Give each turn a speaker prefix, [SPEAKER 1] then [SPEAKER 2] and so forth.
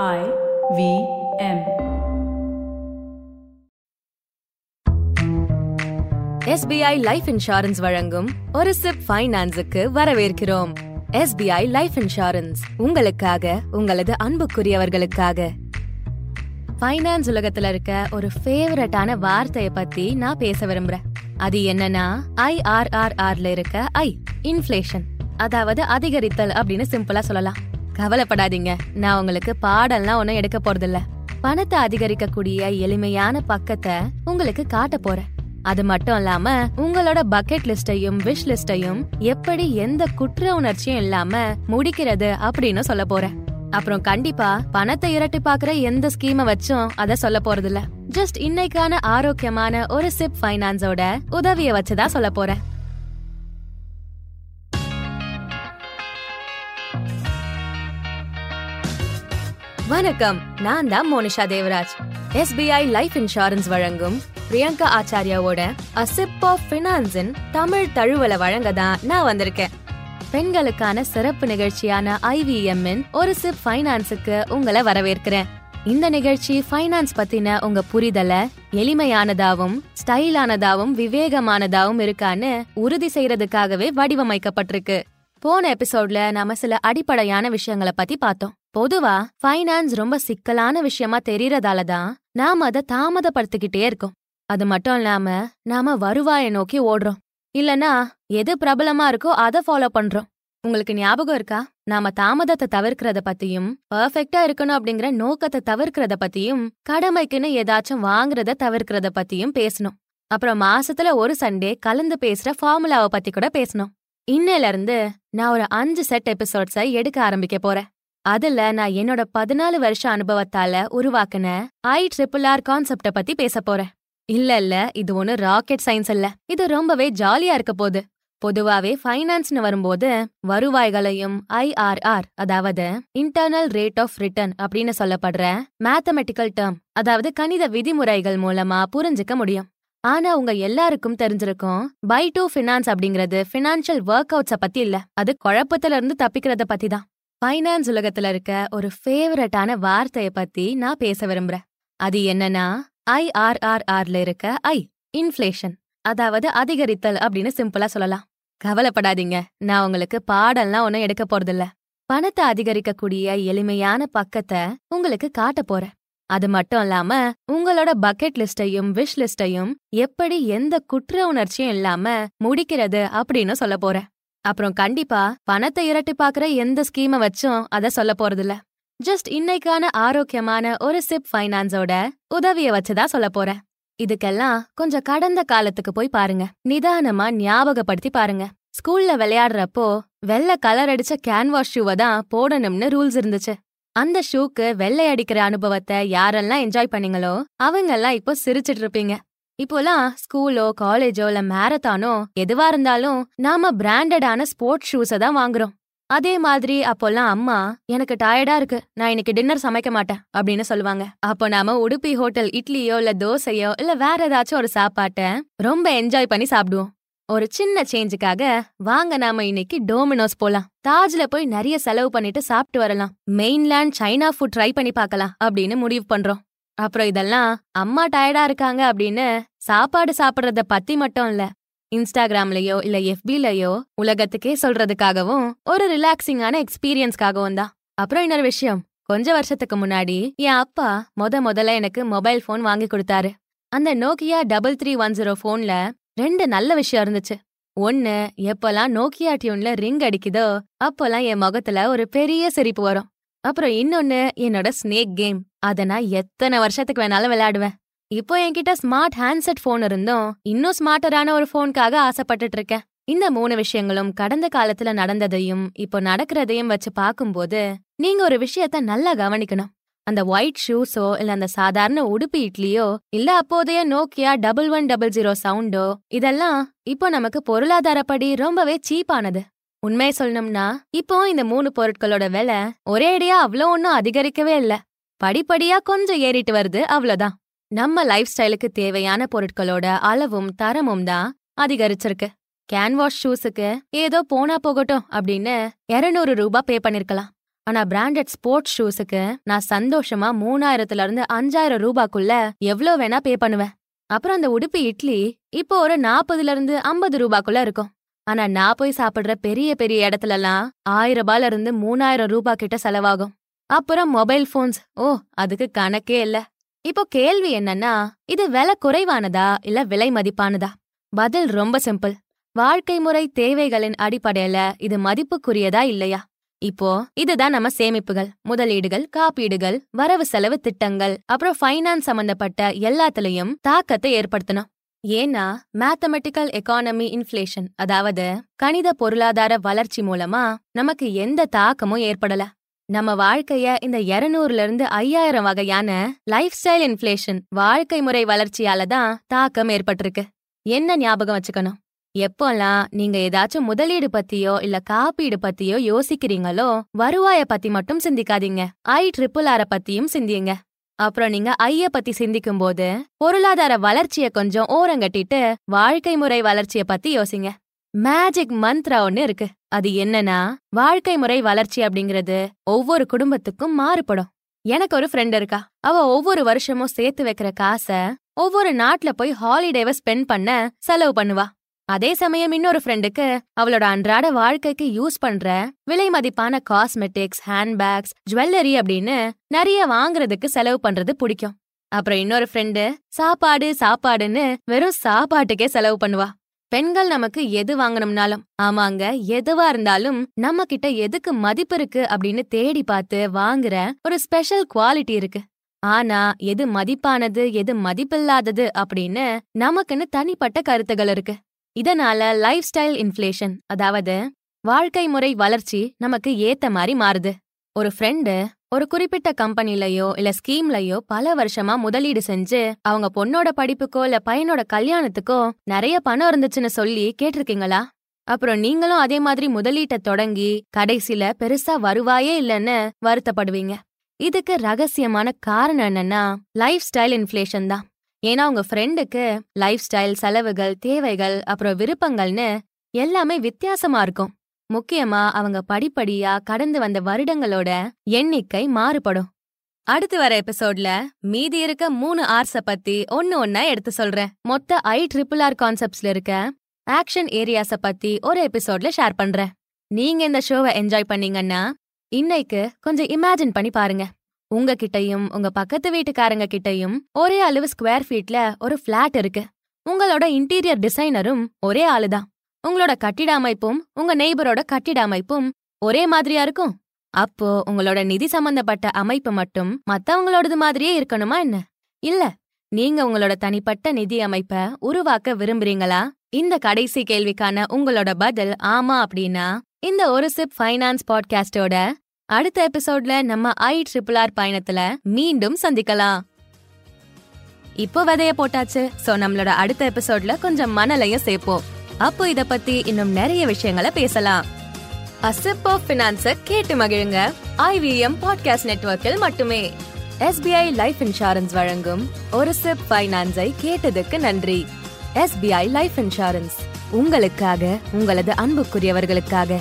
[SPEAKER 1] I V M.
[SPEAKER 2] SBI life insurance வழங்கும் ஒரு chip ஃபைனான்ஸுக்கு வரவேற்கிறோம். எஸ்பிஐ லைஃப் இன்சூரன்ஸ் உங்களுக்காக உங்களது அன்புக்குரியவர்களுக்காக. ஃபைனான்ஸ் உலகத்துல இருக்க ஒரு ஃபேவரட்டான வார்த்தைய பத்தி நான் பேச விரும்புறேன். அது என்னன்னா ஐஆர்ஆர்ஆர்ல இருக்க ஐ இன்ஃப்ளேஷன் அதாவது அதிகரித்தல் அப்படின்னு சிம்பிளா சொல்லலாம். கவலைப்படாதீங்க. நான் உங்களுக்கு பாடல்லாம் ஒன்றும் எடுக்க போறதில்ல. பணத்தை அதிகரிக்கக்கூடிய எளிமையான பக்கத்தை உங்களுக்கு காட்ட போறேன். அது மட்டும் இல்லாம உங்களோட பக்கெட் லிஸ்டையும் விஷ் லிஸ்டையும் எப்படி எந்த குற்ற உணர்ச்சியும் இல்லாம முடிக்கிறது அப்படின்னு சொல்ல போறேன். அப்புறம் கண்டிப்பா பணத்தை இரட்டி பாக்குற எந்த ஸ்கீமை வச்சும் அத சொல்ல போறதில்ல. ஜஸ்ட் இன்னைக்கான ஆரோக்கியமான ஒரு சிப் ஃபைனான்ஸோட உதவிய வச்சுதான் சொல்ல போறேன். வணக்கம். நான் தான் Monisha Devaraj. SBI life insurance வழங்கும் பிரியங்கா ஆச்சாரியாவோட அ சிப் ஆஃப் ஃபினான்ஸின் தமிழ் தழுவலை வழங்க தான் நான் வந்திருக்கேன். பெண்களுக்கான சிறப்பு நிகழ்ச்சியான ஐவிஎம் ஒரு சிப் ஃபைனான்ஸுக்கு உங்களை வரவேற்கிறேன். இந்த நிகழ்ச்சி ஃபைனான்ஸ் பத்தின உங்க புரிதல எளிமையானதாவும் ஸ்டைலானதாவும் விவேகமானதாவும் இருக்கான்னு உறுதி செய்யறதுக்காகவே வடிவமைக்கப்பட்டிருக்கு. போன எபிசோட்ல நாம சில அடிப்படையான விஷயங்களை பத்தி பார்த்தோம். பொதுவா ஃபைனான்ஸ் ரொம்ப சிக்கலான விஷயமா தெரியறதால தான் நாம அதை தாமதப்படுத்திக்கிட்டே இருக்கோம். அது மட்டும் இல்லாம நாம வருவாயை நோக்கி ஓடுறோம். இல்லனா எது பிரபலமா இருக்கோ அதை ஃபாலோ பண்றோம். உங்களுக்கு ஞாபகம் இருக்கா? நாம தாமதத்தை தவிர்க்கிறத பத்தியும் பெர்ஃபெக்ட்டா இருக்கணும் அப்படிங்கிற நோக்கத்தை தவிர்க்கிறத பத்தியும் கடமைக்குன்னு ஏதாச்சும் வாங்குறத தவிர்க்கிறத பத்தியும் பேசணும். அப்புறம் மாசத்துல ஒரு சண்டே கலந்து பேசுற ஃபார்முலாவை பத்தி கூட பேசணும். இன்னையில இருந்து நான் ஒரு அஞ்சு செட் எபிசோட்ஸை எடுக்க ஆரம்பிக்க போறேன். அதுல நான் என்னோட பதினாலு வருஷ அனுபவத்தால உருவாக்குன ஐ ட்ரிபிள் ஆர் கான்செப்ட பத்தி பேச போறேன். இல்ல இல்ல இது ஒண்ணு ராக்கெட் சயின்ஸ் இல்ல இது ரொம்பவே ஜாலியா இருக்க போகுது. பொதுவாவே ஃபைனான்ஸ்னு வரும்போது வருவாய்களையும் ஐஆர்ஆர் அதாவது இன்டர்னல் ரேட் ஆஃப் ரிட்டர்ன் அப்படின்னு சொல்லப்படுற மேத்தமெட்டிக்கல் டேர்ம் அதாவது கணித விதிமுறைகள் மூலமா புரிஞ்சுக்க முடியும். ஆனா உங்க எல்லாருக்கும் தெரிஞ்சிருக்கும் பை டு ஃபினான்ஸ் அப்படிங்கிறது ஃபினான்ஷியல் ஒர்க் அவுட்ஸ பத்தி இல்ல. அது குழப்பத்துல இருந்து தப்பிக்கிறத பத்தி தான் ஃபைனான்ஸ் உலகத்துல இருக்க ஒரு ஃபேவரட்டான வார்த்தைய பத்தி நான் பேச விரும்புறேன். அது என்னன்னா ஐஆர்ஆர்ஆர்ல இருக்க ஐ இன்ஃப்ளேஷன் அதாவது அதிகரித்தல் அப்படின்னு சிம்பிளா சொல்லலாம். கவலைப்படாதீங்க நான் உங்களுக்கு பாடம்லாம் ஒன்னும் எடுக்க போறதில்ல. பணத்தை அதிகரிக்கக்கூடிய எளிமையான பக்கத்தை உங்களுக்கு காட்ட போறேன். அது மட்டும் இல்லாம உங்களோட பக்கெட் லிஸ்டையும் விஷ் லிஸ்டையும் எப்படி எந்த குற்ற உணர்ச்சியும் இல்லாம முடிக்கிறது அப்படின்னு சொல்ல போறேன். அப்புறம் கண்டிப்பா பணத்தை இரட்டி பாக்குற எந்த ஸ்கீமை வச்சும் அத சொல்ல போறதில்ல. ஜஸ்ட் இன்னைக்கான ஆரோக்கியமான ஒரு சிப் ஃபைனான்ஸோட உதவிய வச்சுதான் சொல்ல போறேன். இதுக்கெல்லாம் கொஞ்சம் கடந்த காலத்துக்கு போய் பாருங்க. நிதானமா ஞாபகப்படுத்தி பாருங்க. ஸ்கூல்ல விளையாடுறப்போ வெள்ளை கலர் அடிச்ச கேன்வாஸ் ஷூவை தான் போடணும்னு ரூல்ஸ் இருந்துச்சு. அந்த ஷூக்கு வெள்ளை அடிக்கிற அனுபவத்தை யாரெல்லாம் என்ஜாய் பண்ணீங்களோ அவங்கெல்லாம் இப்போ சிரிச்சிட்டு இருப்பீங்க. இப்போலாம் ஸ்கூலோ காலேஜோ இல்ல மேரத்தானோ எதுவா இருந்தாலும் நாம பிராண்டடான ஸ்போர்ட்ஸ் ஷூஸ தான் வாங்குறோம். அதே மாதிரி அப்போல்லாம் அம்மா எனக்கு டயர்டா இருக்கு நான் இன்னைக்கு டின்னர் சமைக்க மாட்டேன் அப்படின்னு சொல்லுவாங்க. அப்போ நாம உடுப்பி ஹோட்டல் இட்லியோ இல்ல தோசையோ இல்ல வேற ஏதாச்சும் ஒரு சாப்பாட்டை ரொம்ப என்ஜாய் பண்ணி சாப்பிடுவோம். ஒரு சின்ன சேஞ்சுக்காக வாங்க நாம இன்னைக்கு டோமினோஸ் போலாம். தாஜ்ல போய் நிறைய செலவு பண்ணிட்டு சாப்பிட்டு வரலாம். மெயின்லேண்ட் சைனா ஃபுட் ட்ரை பண்ணி பார்க்கலாம் அப்படின்னு முடிவு பண்றோம். அப்புறம் இதெல்லாம் அம்மா டயர்டா இருக்காங்க அப்படின்னு சாப்பாடு சாப்பிடுறத பத்தி மட்டும் இல்ல. இன்ஸ்டாகிராம்லயோ இல்ல எஃபிலயோ உலகத்துக்கே சொல்றதுக்காகவும் ஒரு ரிலாக்ஸிங்கான எக்ஸ்பீரியன்ஸ்க்காகவும் தான். அப்புறம் இன்னொரு விஷயம். கொஞ்ச வருஷத்துக்கு முன்னாடி என் அப்பா முத முதல்ல எனக்கு மொபைல் ஃபோன் வாங்கி கொடுத்தாரு. அந்த Nokia double three one zero ஃபோன்ல ரெண்டு நல்ல விஷயம் இருந்துச்சு. ஒன்னு எப்பெல்லாம் நோக்கியா டியூன்ல ரிங் அடிக்குதோ அப்போல்லாம் என் முகத்துல ஒரு பெரிய சிரிப்பு வரும். அப்புறம் இன்னொன்னு என்னோட ஸ்னேக் கேம் அத நான் எத்தனை வருஷத்துக்கு வேணாலும் விளையாடுவேன். இப்போ என்கிட்ட ஸ்மார்ட் ஹேண்ட்செட் ஃபோன் இருந்தும் இன்னும் ஸ்மார்ட்டரான ஒரு ஃபோனுக்காக ஆசைப்பட்டுட்டு இருக்கேன் இந்த மூணு விஷயங்களும் கடந்த காலத்துல நடந்ததையும் இப்போ நடக்கிறதையும் வச்சு பார்க்கும்போது நீங்க ஒரு விஷயத்த நல்லா கவனிக்கணும். அந்த ஒயிட் ஷூஸோ இல்ல அந்த சாதாரண உடுப்பு இட்லியோ இல்ல அப்போதைய Nokia double one double zero சவுண்டோ இதெல்லாம் இப்போ நமக்கு பொருளாதாரப்படி ரொம்பவே சீப்பானது உண்மையை சொல்லணும்னா இப்போ இந்த மூணு பொருட்களோட விலை ஒரே அடியா அவ்வளோ ஒன்றும் அதிகரிக்கவே இல்ல. படிப்படியா கொஞ்சம் ஏறிட்டு வருது அவ்வளோதான் நம்ம லைஃப் ஸ்டைலுக்கு தேவையான பொருட்களோட அளவும் தரமும் தான் அதிகரிச்சிருக்கு. கேன்வாஷ் ஷூஸுக்கு ஏதோ போனா போகட்டும் அப்படின்னு இருநூறு ரூபாய் பே பண்ணிருக்கலாம். ஆனா பிராண்டட் ஸ்போர்ட்ஸ் ஷூஸுக்கு நான் சந்தோஷமா மூணாயிரத்துல இருந்து அஞ்சாயிரம் ரூபாக்குள்ள எவ்வளவு வேணா பே பண்ணுவேன். அப்புறம் அந்த உடுப்பு இட்லி இப்போ ஒரு நாற்பதுல இருந்து ஐம்பது ரூபாக்குள்ள இருக்கும். ஆனா நான் போய் சாப்பிடுற பெரிய பெரிய இடத்துலலாம் ஆயிரம் ரூபாயில இருந்து மூணாயிரம் ரூபாய் கிட்ட செலவாகும். அப்புறம் மொபைல் போன்ஸ் ஓ அதுக்கு கணக்கே இல்ல. இப்போ கேள்வி என்னன்னா இது விலை குறைவானதா இல்ல விலை மதிப்பானதா? பதில் ரொம்ப சிம்பிள். வாழ்க்கை முறை தேவைகளின் அடிப்படையில இது மதிப்புக்குரியதா இல்லையா? இப்போ இதுதான் நம்ம சேமிப்புகள் முதலீடுகள் காப்பீடுகள் வரவு செலவு திட்டங்கள் அப்புறம் ஃபைனான்ஸ் சம்பந்தப்பட்ட எல்லாத்துலயும் தாக்கத்தை ஏற்படுத்தணும். ஏன்னா மேத்தமெட்டிக்கல் எக்கானமி இன்ஃப்ளேஷன் அதாவது கணித பொருளாதார வளர்ச்சி மூலமா நமக்கு எந்த தாக்கமும் ஏற்படல. நம்ம வாழ்க்கைய இந்த இருநூறுல இருந்து ஐயாயிரம் வகையான லைஃப் ஸ்டைல் இன்ஃப்ளேஷன் வாழ்க்கை முறை வளர்ச்சியால தான் தாக்கம் ஏற்பட்டிருக்கு. என்ன ஞாபகம் வச்சுக்கணும்? எப்போல்லாம் நீங்க ஏதாச்சும் முதலீடு பத்தியோ இல்ல காப்பீடு பத்தியோ யோசிக்கிறீங்களோ வருவாய பத்தி மட்டும் சிந்திக்காதீங்க. ஐ ட்ரிபிள் ஆர பத்தியும் சிந்தியுங்க. அப்புறம் நீங்க ஐய பத்தி சிந்திக்கும் போது பொருளாதார வளர்ச்சிய கொஞ்சம் ஓரங்கட்டிட்டு வாழ்க்கை முறை வளர்ச்சிய பத்தி யோசிங்க. மேஜிக் மந்த்ரா ஒன்னு இருக்கு. அது என்னன்னா வாழ்க்கை முறை வளர்ச்சி அப்படிங்கிறது ஒவ்வொரு குடும்பத்துக்கும் மாறுபடும். எனக்கு ஒரு ஃப்ரெண்ட் இருக்கா. அவ ஒவ்வொரு வருஷமும் சேர்த்து வைக்கிற காசை ஒவ்வொரு நாட்டுல போய் ஹாலிடேவை ஸ்பெண்ட் பண்ண செலவு பண்ணுவா. அதே சமயம் இன்னொரு ஃப்ரெண்டுக்கு அவளோட அன்றாட வாழ்க்கைக்கு யூஸ் பண்ற விலை மதிப்பான காஸ்மெட்டிக்ஸ் ஹேண்ட்பேக்ஸ் ஜுவல்லரி அப்படின்னு நிறைய வாங்குறதுக்கு செலவு பண்றது பிடிக்கும். அப்புறம் இன்னொரு ஃப்ரெண்டு சாப்பாடு சாப்பாடுன்னு வெறும் சாப்பாட்டுக்கே செலவு பண்ணுவா. பெண்கள் நமக்கு எது வாங்கணும்னாலும் ஆமாங்க எதுவா இருந்தாலும் நம்ம கிட்ட எதுக்கு மதிப்பு இருக்கு அப்படின்னு தேடி பார்த்து வாங்குற ஒரு ஸ்பெஷல் குவாலிட்டி இருக்கு. ஆனா எது மதிப்பானது எது மதிப்பில்லாதது அப்படின்னு நமக்குன்னு தனிப்பட்ட கருத்துகள் இருக்கு. இதனால லைஃப் ஸ்டைல் இன்ஃப்ளேஷன் அதாவது வாழ்க்கை முறை வளர்ச்சி நமக்கு ஏத்த மாதிரி மாறுது. ஒரு ஃப்ரெண்டு ஒரு குறிப்பிட்ட கம்பெனிலயோ இல்ல ஸ்கீம்லயோ பல வருஷமா முதலீடு செஞ்சு அவங்க பொண்ணோட படிப்புக்கோ இல்ல பையனோட கல்யாணத்துக்கோ நிறைய பணம் இருந்துச்சுன்னு சொல்லி கேட்டிருக்கீங்களா? அப்புறம் நீங்களும் அதே மாதிரி முதலீட்டை தொடங்கி கடைசில பெருசா வருவாயே இல்லைன்னு வருத்தப்படுவீங்க. இதுக்கு ரகசியமான காரணம் என்னன்னா லைஃப் ஸ்டைல் இன்ஃப்ளேஷன் தான். ஏன்னா உங்க ஃப்ரெண்டுக்கு லைஃப் ஸ்டைல் செலவுகள் தேவைகள் அப்புறம் விருப்பங்கள்னு எல்லாமே வித்தியாசமா இருக்கும். முக்கியமா அவங்க படிப்படியா கடந்து வந்த வருடங்களோட எண்ணிக்கை மாறுபடும். அடுத்து வர எபிசோட்ல மீதி இருக்க மூணு ஆர்ஸ பத்தி ஒன்னு ஒன்னா எடுத்து சொல்றேன். மொத்த ஐ ட்ரிபிள் ஆர் கான்செப்ட்ஸ்ல இருக்க ஆக்ஷன் ஏரியாஸ பத்தி ஒரு எபிசோட்ல ஷேர் பண்றேன். நீங்க இந்த ஷோவை என்ஜாய் பண்ணீங்கன்னா இன்னைக்கு கொஞ்சம் இமேஜின் பண்ணி பாருங்க. உங்ககிட்டயும் உங்க பக்கத்து வீட்டுக்காரங்க கிட்டயும் ஒரே அளவு ஸ்கொயர் ஃபீட்ல ஒரு ஃபிளாட் இருக்கு. உங்களோட இன்டீரியர் டிசைனரும் ஒரே ஆளுதான் உங்களோட கட்டிட அமைப்பும் உங்க நெய்பரோட கட்டிட அமைப்பும் ஒரே மாதிரியா இருக்கும்? அப்போ உங்களோட நிதி சம்பந்தப்பட்ட அமைப்பு மட்டும் மத்தவங்களோடது மாதிரியே இருக்கணுமா என்ன? இல்ல நீங்க உங்களோட தனிப்பட்ட நிதி அமைப்ப உருவாக்க விரும்புறீங்களா? இந்த கடைசி கேள்விக்கான உங்களோட பதில் ஆமா அப்படின்னா இந்த ஒரு சிப் ஃபைனான்ஸ் பாட்காஸ்டோட அடுத்த எபிசோட்ல நம்ம ஐ ட்ரிபிள் ஆர் பயணத்துல மீண்டும் சந்திக்கலாம். இப்போ விதைய போட்டாச்சு சோ நம்மளோட அடுத்த எபிசோட்ல கொஞ்சம் மணலையும் சேர்ப்போம். அப்போ இத பத்தி இன்னும் நிறைய விஷயங்களை பேசலாம். அசிப் ஆஃப் பினான்ஸ கேட்டு மகிழுங்க. ஐவிஎம் பாட்காஸ்ட் நெட்வொர்க்கில் மட்டுமே. எஸ்பிஐ லைஃப் இன்சூரன்ஸ் வழங்கும் ஒரு சிப் ஃபைனான்ஸை கேட்டதுக்கு நன்றி. எஸ்பிஐ லைஃப் இன்சூரன்ஸ் உங்களுக்காக உங்களது அன்புக்குரியவர்களுக்காக.